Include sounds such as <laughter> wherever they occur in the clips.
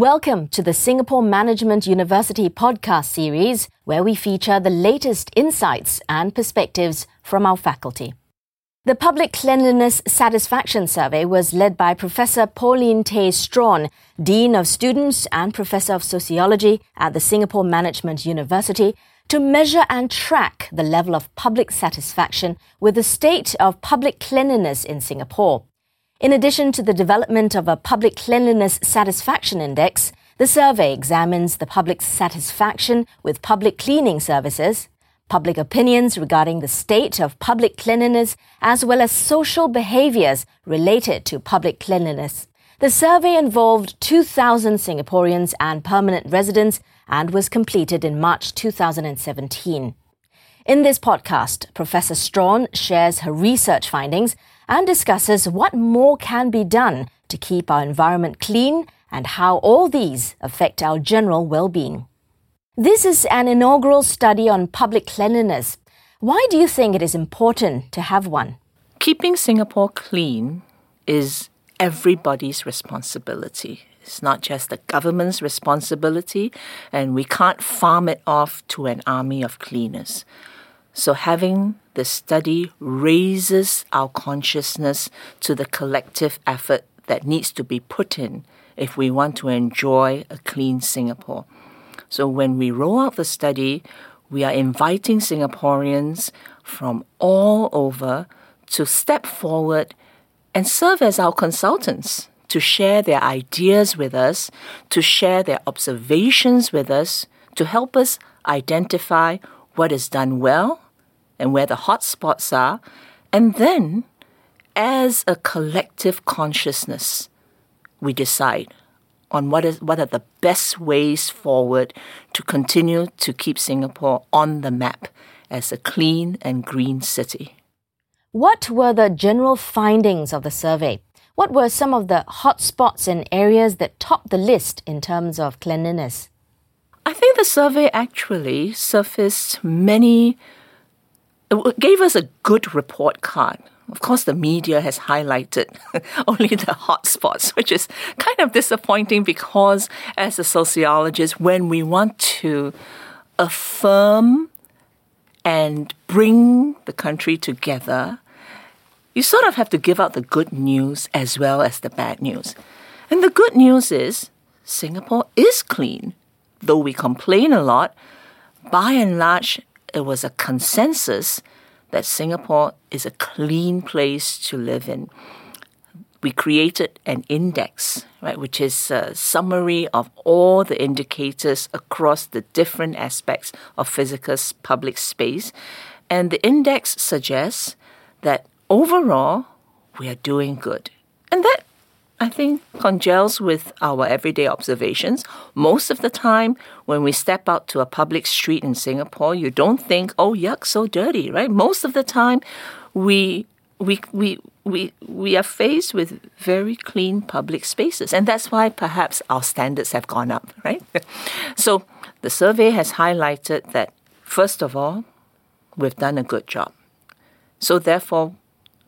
Welcome to the Singapore Management University podcast series, where we feature the latest insights and perspectives from our faculty. The Public Cleanliness Satisfaction Survey was led by Professor Paulin Tay Straughan, Dean of Students and Professor of Sociology at the Singapore Management University, to measure and track the level of public satisfaction with the state of public cleanliness in Singapore. In addition to the development of a public cleanliness satisfaction index, the survey examines the public's satisfaction with public cleaning services, public opinions regarding the state of public cleanliness, as well as social behaviors related to public cleanliness. The survey involved 2,000 Singaporeans and permanent residents and was completed in March 2017. In this podcast, Professor Straughan shares her research findings and discusses what more can be done to keep our environment clean and how all these affect our general well-being. This is an inaugural study on public cleanliness. Why do you think it is important to have one? Keeping Singapore clean is everybody's responsibility. It's not just the government's responsibility, and we can't farm it off to an army of cleaners. So, having the study raises our consciousness to the collective effort that needs to be put in if we want to enjoy a clean Singapore. So, when we roll out the study, we are inviting Singaporeans from all over to step forward and serve as our consultants to share their ideas with us, to share their observations with us, to help us identify what is done well and where the hot spots are, and then, as a collective consciousness, we decide on what is what are the best ways forward to continue to keep Singapore on the map as a clean and green city. What were the general findings of the survey? What were some of the hot spots and areas that topped the list in terms of cleanliness? I think the survey actually surfaced many, gave us a good report card. Of course, the media has highlighted <laughs> only the hot spots, which is kind of disappointing because, as a sociologist, when we want to affirm and bring the country together, you sort of have to give out the good news as well as the bad news. And the good news is Singapore is clean though we complain a lot, by and large, it was a consensus that Singapore is a clean place to live in. We created an index, right, which is a summary of all the indicators across the different aspects of physical public space. And the index suggests that overall, we are doing good. And that I think, congeals with our everyday observations. Most of the time, when we step out to a public street in Singapore, you don't think, oh, yuck, so dirty, right? Most of the time, we we, we, we, we are faced with very clean public spaces. And that's why perhaps our standards have gone up, right? <laughs> so the survey has highlighted that, first of all, we've done a good job. So therefore,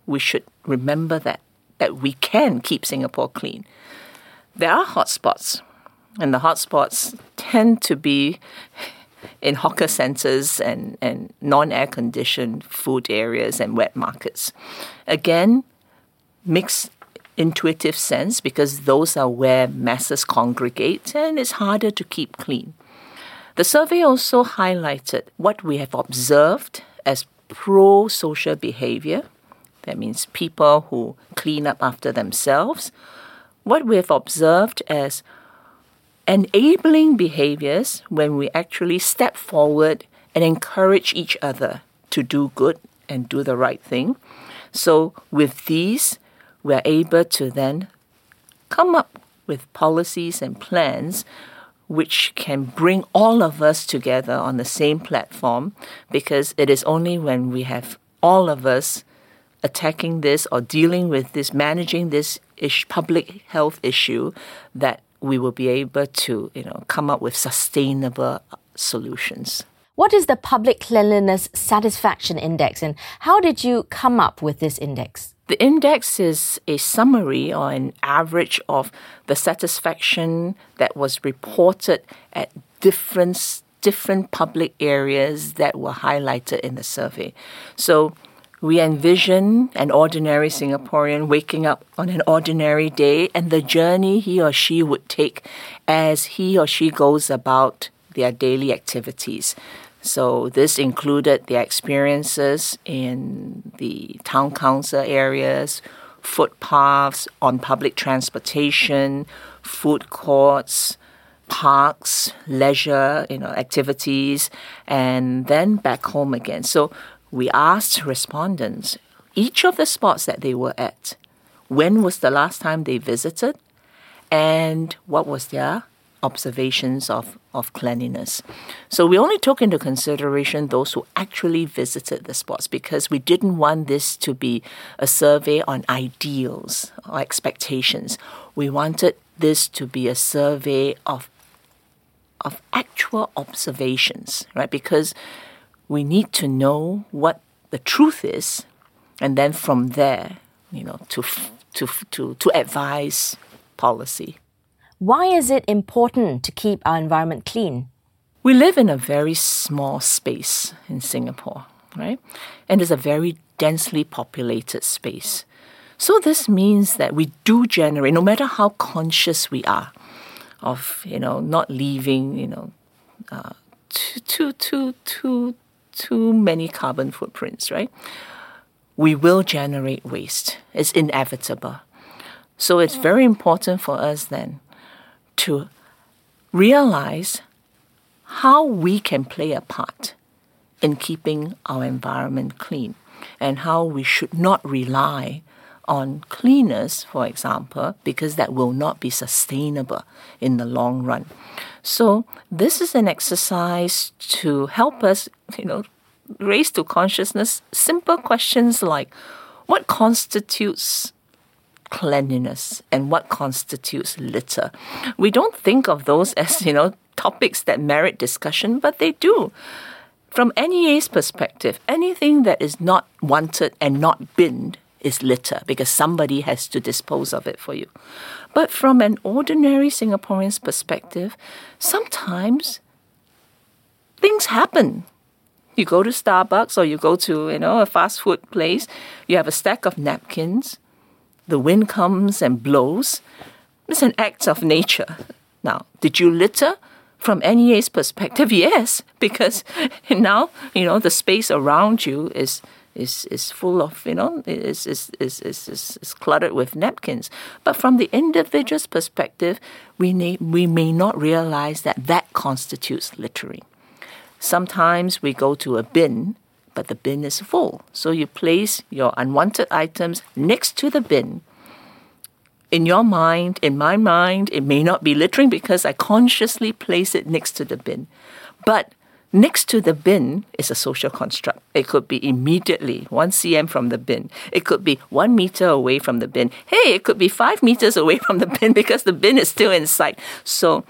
we should remember that that we can keep Singapore clean. There are hotspots, and the hotspots tend to be in hawker centres and, and non air conditioned food areas and wet markets. Again, makes intuitive sense because those are where masses congregate and it's harder to keep clean. The survey also highlighted what we have observed as pro social behavior that means people who clean up after themselves. What we've observed as enabling behaviors when we actually step forward and encourage each other to do good and do the right thing. So, with these, we're able to then come up with policies and plans which can bring all of us together on the same platform because it is only when we have all of us attacking this or dealing with this, managing this ish, public health issue, that we will be able to, you know, come up with sustainable solutions. What is the Public Cleanliness Satisfaction Index and how did you come up with this index? The index is a summary or an average of the satisfaction that was reported at different different public areas that were highlighted in the survey. So we envision an ordinary Singaporean waking up on an ordinary day and the journey he or she would take as he or she goes about their daily activities. So this included their experiences in the town council areas, footpaths, on public transportation, food courts, parks, leisure, you know, activities, and then back home again. So we asked respondents each of the spots that they were at, when was the last time they visited, and what was their observations of, of cleanliness. So we only took into consideration those who actually visited the spots because we didn't want this to be a survey on ideals or expectations. We wanted this to be a survey of of actual observations, right? Because we need to know what the truth is, and then from there, you know, to to to to advise policy. Why is it important to keep our environment clean? We live in a very small space in Singapore, right? And it's a very densely populated space. So this means that we do generate, no matter how conscious we are of, you know, not leaving, you know, uh, too, too, too, too too many carbon footprints, right? We will generate waste. It's inevitable. So it's very important for us then to realize how we can play a part in keeping our environment clean and how we should not rely on cleaners, for example, because that will not be sustainable in the long run. So this is an exercise to help us, you know, raise to consciousness simple questions like what constitutes cleanliness and what constitutes litter. We don't think of those <laughs> as, you know, topics that merit discussion, but they do. From NEA's perspective, anything that is not wanted and not binned is litter because somebody has to dispose of it for you. But from an ordinary Singaporean's perspective, sometimes things happen. You go to Starbucks or you go to, you know, a fast food place, you have a stack of napkins, the wind comes and blows. It's an act of nature. Now, did you litter? From NEA's perspective, <laughs> yes, because <laughs> now, you know, the space around you is is, is full of, you know, is, is, is, is, is, cluttered with napkins. But from the individual's perspective, we, may, we may not realize that that constitutes littering. Sometimes we go to a bin, but the bin is full. So you place your unwanted items next to the bin. In your mind, in my mind, it may not be littering because I consciously place it next to the bin. But Next to the bin is a social construct. It could be immediately one cm from the bin. It could be one meter away from the bin. Hey, it could be five meters away from the bin <laughs> because the bin is still in sight. So,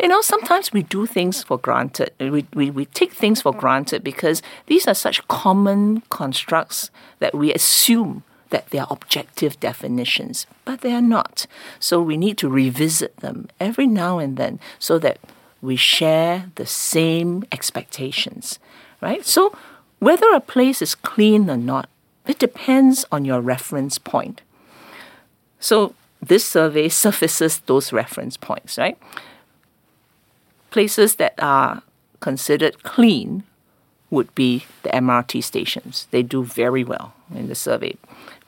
you know, sometimes we do things for granted. We, we, we take things for granted because these are such common constructs that we assume that they are objective definitions, but they are not. So we need to revisit them every now and then so that we share the same expectations, right? So whether a place is clean or not, it depends on your reference point. So this survey <laughs> surfaces those reference points, right? Places that are considered clean would be the MRT stations. They do very well in the survey.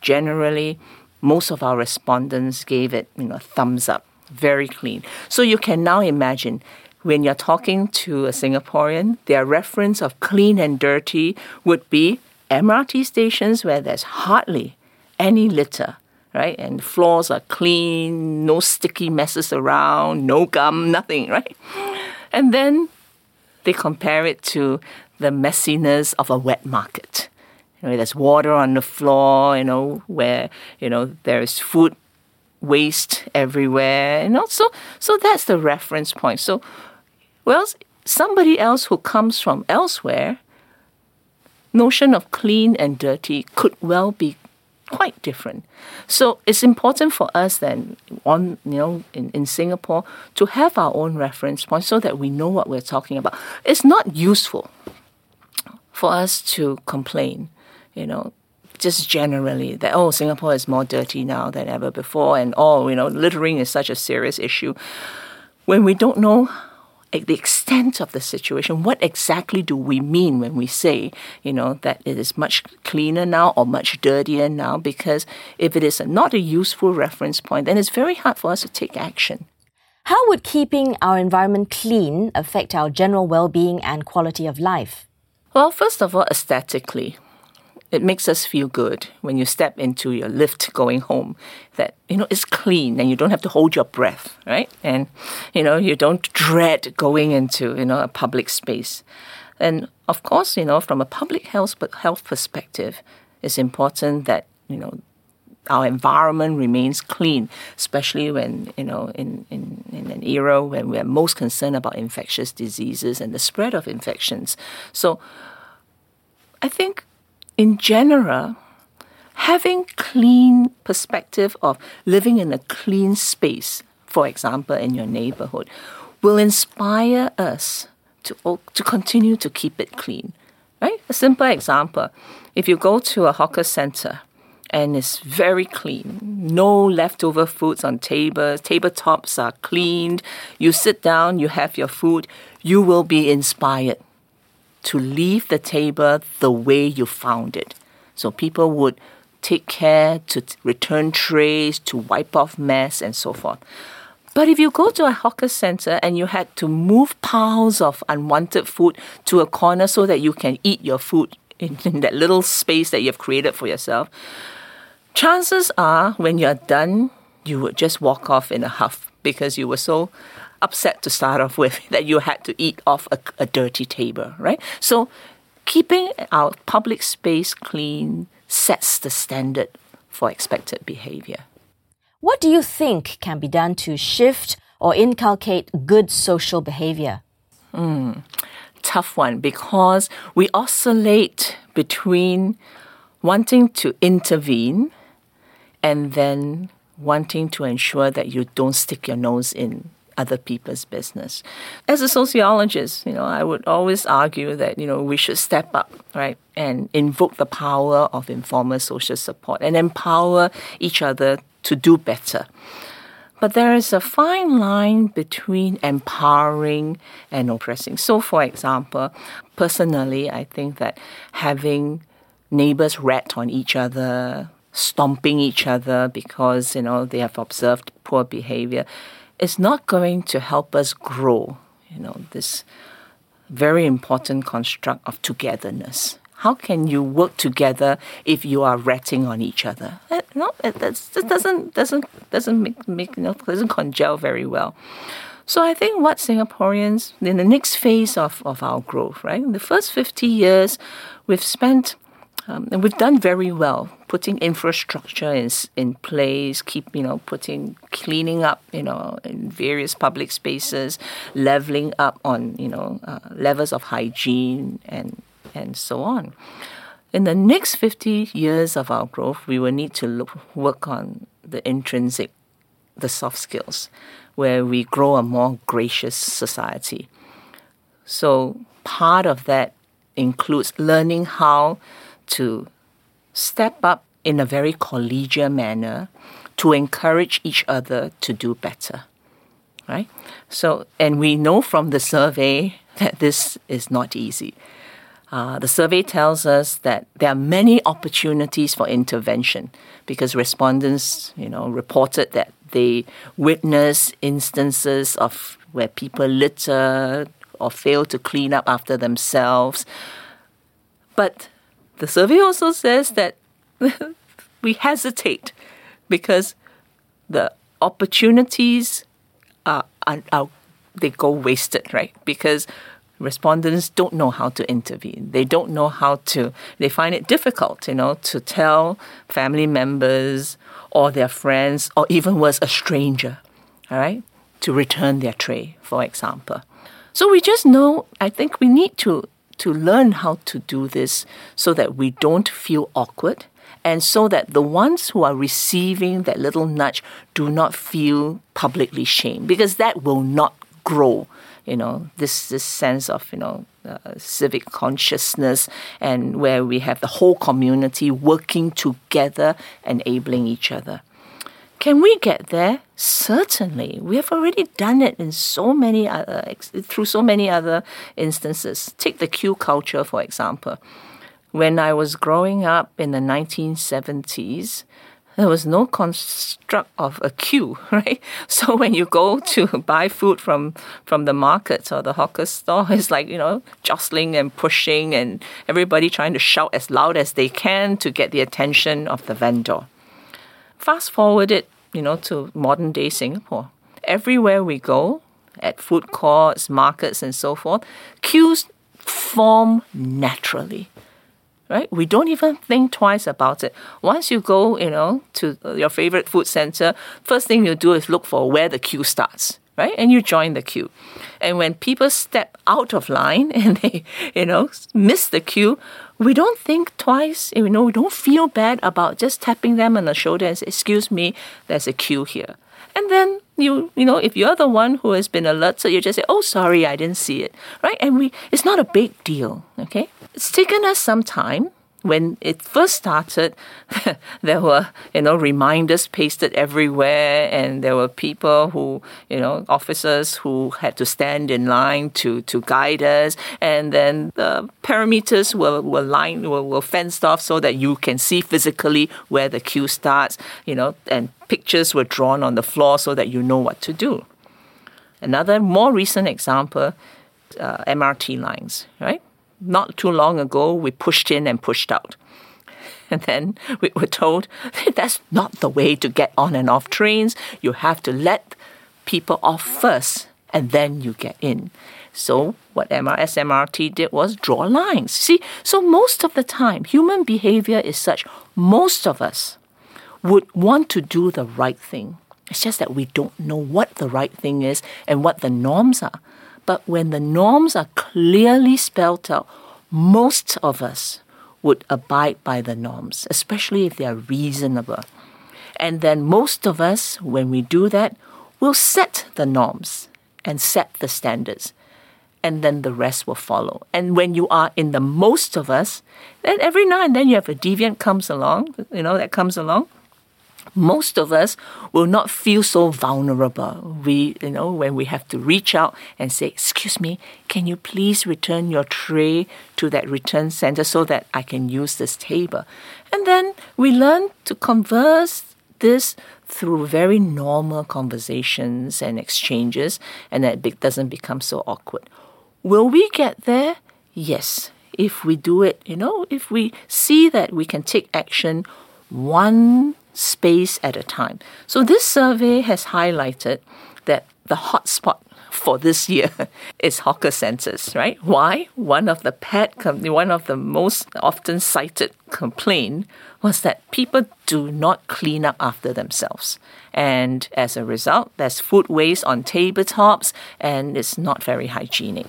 Generally, most of our respondents gave it, you know, a thumbs up, very clean. So you can now imagine when you're talking to a Singaporean, their reference of clean and dirty would be MRT stations where there's hardly any litter, right? And floors are clean, no sticky messes around, no gum, nothing, right? And then they compare it to the messiness of a wet market. You know, there's water on the floor, you know, where, you know, there is food waste everywhere, and also so that's the reference point. So well, somebody else who comes from elsewhere, notion of clean and dirty could well be quite different. So it's important for us then on you know in, in Singapore to have our own reference point so that we know what we're talking about. It's not useful for us to complain, you know, just generally that oh Singapore is more dirty now than ever before and oh you know littering is such a serious issue when we don't know the extent of the situation, what exactly do we mean when we say, you know, that it is much cleaner now or much dirtier now? Because if it is not a useful reference point, then it's very hard for us to take action. How would keeping our environment clean affect our general well being and quality of life? Well, first of all, aesthetically, it makes us feel good when you step into your lift going home that you know it's clean and you don't have to hold your breath right and you know you don't dread going into you know a public space and of course you know from a public health health perspective it's important that you know our environment remains clean, especially when, you know, in, in, in an era when we're most concerned about infectious diseases and the spread of infections. So I think in general, having clean perspective of living in a clean space, for example, in your neighborhood, will inspire us to, to continue to keep it clean. Right? A simple example. If you go to a hawker center and it's very clean, no leftover foods on tables, tabletops are cleaned, you sit down, you have your food, you will be inspired to leave the table the way you found it. So people would take care to return trays, to wipe off mess, and so forth. But if you go to a hawker center and you had to move piles of unwanted food to a corner so that you can eat your food <laughs> in, in that little space that you've created for yourself, chances are when you're done, you would just walk off in a huff because you were so upset to start off with <laughs> that you had to eat off a, a dirty table, right? So keeping our public space clean sets the standard for expected behavior. What do you think can be done to shift or inculcate good social behavior? Mm, tough one because we oscillate between wanting to intervene and then wanting to ensure that you don't stick your nose in other people's business. As a sociologist, you know, I would always argue that, you know, we should step up, right, and invoke the power of informal social support and empower each other to do better. But there is a fine line between empowering and oppressing. So, for example, personally, I think that having neighbors rat on each other, stomping each other because, you know, they have observed poor behavior is not going to help us grow, you know, this very important construct of togetherness. How can you work together if you are ratting on each other? Eh, no, it, doesn't doesn't doesn't make, make you know, doesn't congeal very well. So I think what Singaporeans in the next phase of, of our growth, right? In the first fifty years, we've spent um, and we've done very well putting infrastructure in, in place, keep, you know, putting, cleaning up, you know, in various public spaces, leveling up on, you know, uh, levels of hygiene and, and so on. In the next 50 years of our growth, we will need to look, work on the intrinsic, the soft skills, where we grow a more gracious society. So part of that includes learning how to step up in a very collegial manner to encourage each other to do better. Right? So, and we know from the survey <laughs> that this is not easy. Uh, the survey tells us that there are many opportunities for intervention because respondents, you know, reported that they witness instances of where people litter or fail to clean up after themselves. But the survey also says that <laughs> we hesitate because the opportunities are, are, are, they go wasted, right? Because respondents don't know how to intervene. They don't know how to. They find it difficult, you know, to tell family members or their friends or even worse, a stranger, all right, to return their tray, for example. So we just know, I think we need to, to learn how to do this so that we don't feel awkward and so that the ones who are receiving that little nudge do not feel publicly shamed because that will not grow you know this this sense of you know uh, civic consciousness and where we have the whole community working together enabling each other can we get there? Certainly. We have already done it in so many other, through so many other instances. Take the queue culture, for example. When I was growing up in the 1970s, there was no construct of a queue, <laughs> right? So when you go to <laughs> buy food from from the market or the hawker store, <laughs> it's like you know jostling and pushing, and everybody trying to shout as loud as they can to get the attention of the vendor. Fast forward it, you know, to modern day Singapore. Everywhere we go, at food courts, markets, and so forth, queues form naturally. Right? We don't even think twice about it. Once you go, you know, to your favorite food center, first thing you do is look for where the queue starts right? And you join the queue. And when people step out of line <laughs> and they, you know, miss the queue, we don't think twice. You know, we don't feel bad about just tapping them on the shoulder and say, "Excuse me, there's a queue here." And then you, you know, if you're the one who has been alerted, you just say, "Oh, sorry, I didn't see it," right? And we, it's not a big deal. Okay, it's taken us some time when it first started, <laughs> there were you know reminders pasted everywhere, and there were people who you know officers who had to stand in line to to guide us, and then the perimeters were were lined were, were fenced off so that you can see physically where the queue starts, you know, and pictures were drawn on the floor so that you know what to do. Another more recent example, uh, MRT lines, right? Not too long ago, we pushed in and pushed out. <laughs> And then we were told <laughs> that's not the way to get on and off trains. You have to let people off first and then you get in. So what MRS MRT did was draw lines. See, so most of the time, human behavior is such. Most of us would want to do the right thing. It's just that we don't know what the right thing is and what the norms are. But when the norms are clearly spelled out, most of us would abide by the norms, especially if they are reasonable. And then most of us, when we do that, will set the norms and set the standards. And then the rest will follow. And when you are in the most of us, then every now and then you have a deviant comes along, you know, that comes along most of us will not feel so vulnerable. We, you know, when we have to reach out and say, Excuse me, can you please return your tray to that return center so that I can use this table? And then we learn to converse this through very normal conversations and exchanges, and that it doesn't become so awkward. Will we get there? Yes. If we do it, you know, if we see that we can take action one space at a time. So this survey has highlighted that the hotspot for this year <laughs> is hawker centers, right? Why? One of the pet, one of the most often cited complaint was that people do not clean up after themselves. And as a result, there's food waste on tabletops and it's not very hygienic.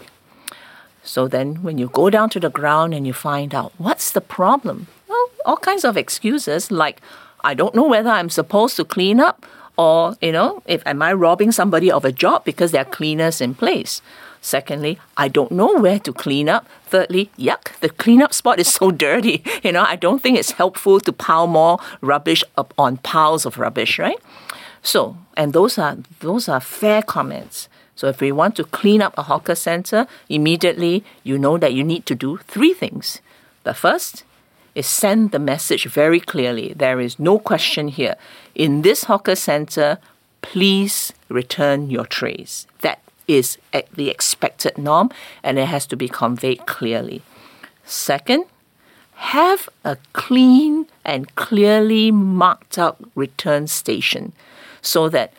So then when you go down to the ground and you find out what's the problem, well, all kinds of excuses like I don't know whether I'm supposed to clean up or, you know, if am I robbing somebody of a job because there are cleaners in place. Secondly, I don't know where to clean up. Thirdly, yuck, the cleanup spot is so <laughs> dirty. You know, I don't think it's helpful to pile more rubbish up on piles of rubbish, right? So, and those are those are fair comments. So if we want to clean up a hawker center, immediately you know that you need to do three things. The first is send the message very clearly. There is no question here. In this hawker center, please return your trays. That is the expected norm and it has to be conveyed clearly. Second, have a clean and clearly marked out return station so that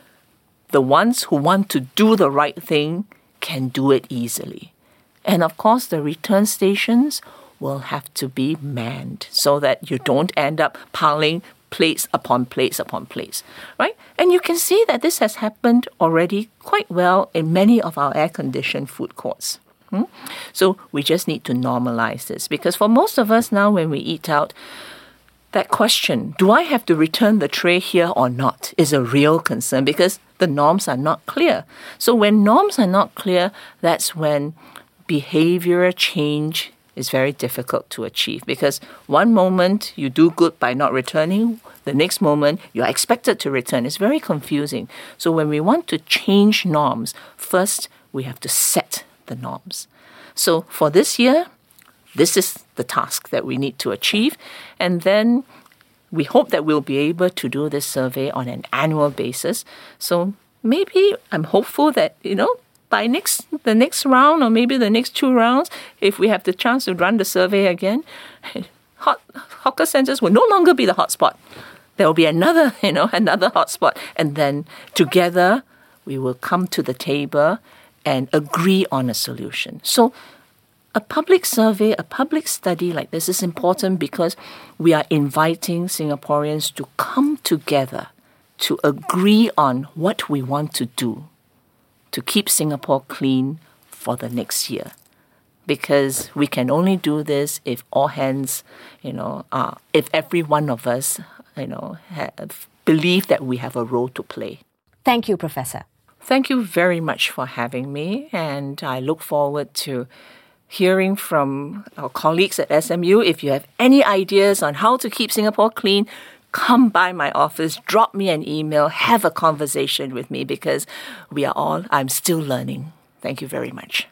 the ones who want to do the right thing can do it easily. And of course, the return stations will have to be manned so that you don't end up piling plates upon plates upon plates, right? And you can see that this has happened already quite well in many of our air conditioned food courts. Hmm? So we just need to normalize this because for most of us now, when we eat out, that question, do I have to return the tray here or not, is a real concern because the norms are not clear. So when norms are not clear, that's when behavior change is very difficult to achieve because one moment you do good by not returning, the next moment you're expected to return. It's very confusing. So when we want to change norms, first we have to set the norms. So for this year, this is the task that we need to achieve. And then we hope that we'll be able to do this survey on an annual basis. So maybe I'm hopeful that, you know, by next the next round or maybe the next two rounds, if we have the chance to run the survey again, <laughs> hot, hawker centers will no longer be the hotspot. There will be another, <laughs> you know, another hotspot, and then together we will come to the table and agree on a solution. So a public survey, a public study like this is important because we are inviting Singaporeans to come together to agree on what we want to do to keep Singapore clean for the next year. Because we can only do this if all hands, you know, uh, if every one of us, you know, have believe that we have a role to play. Thank you, Professor. Thank you very much for having me, and I look forward to hearing from our colleagues at SMU. If you have any ideas on how to keep Singapore clean, come by my office, drop me an email, have a conversation with me because we are all, I'm still learning. Thank you very much.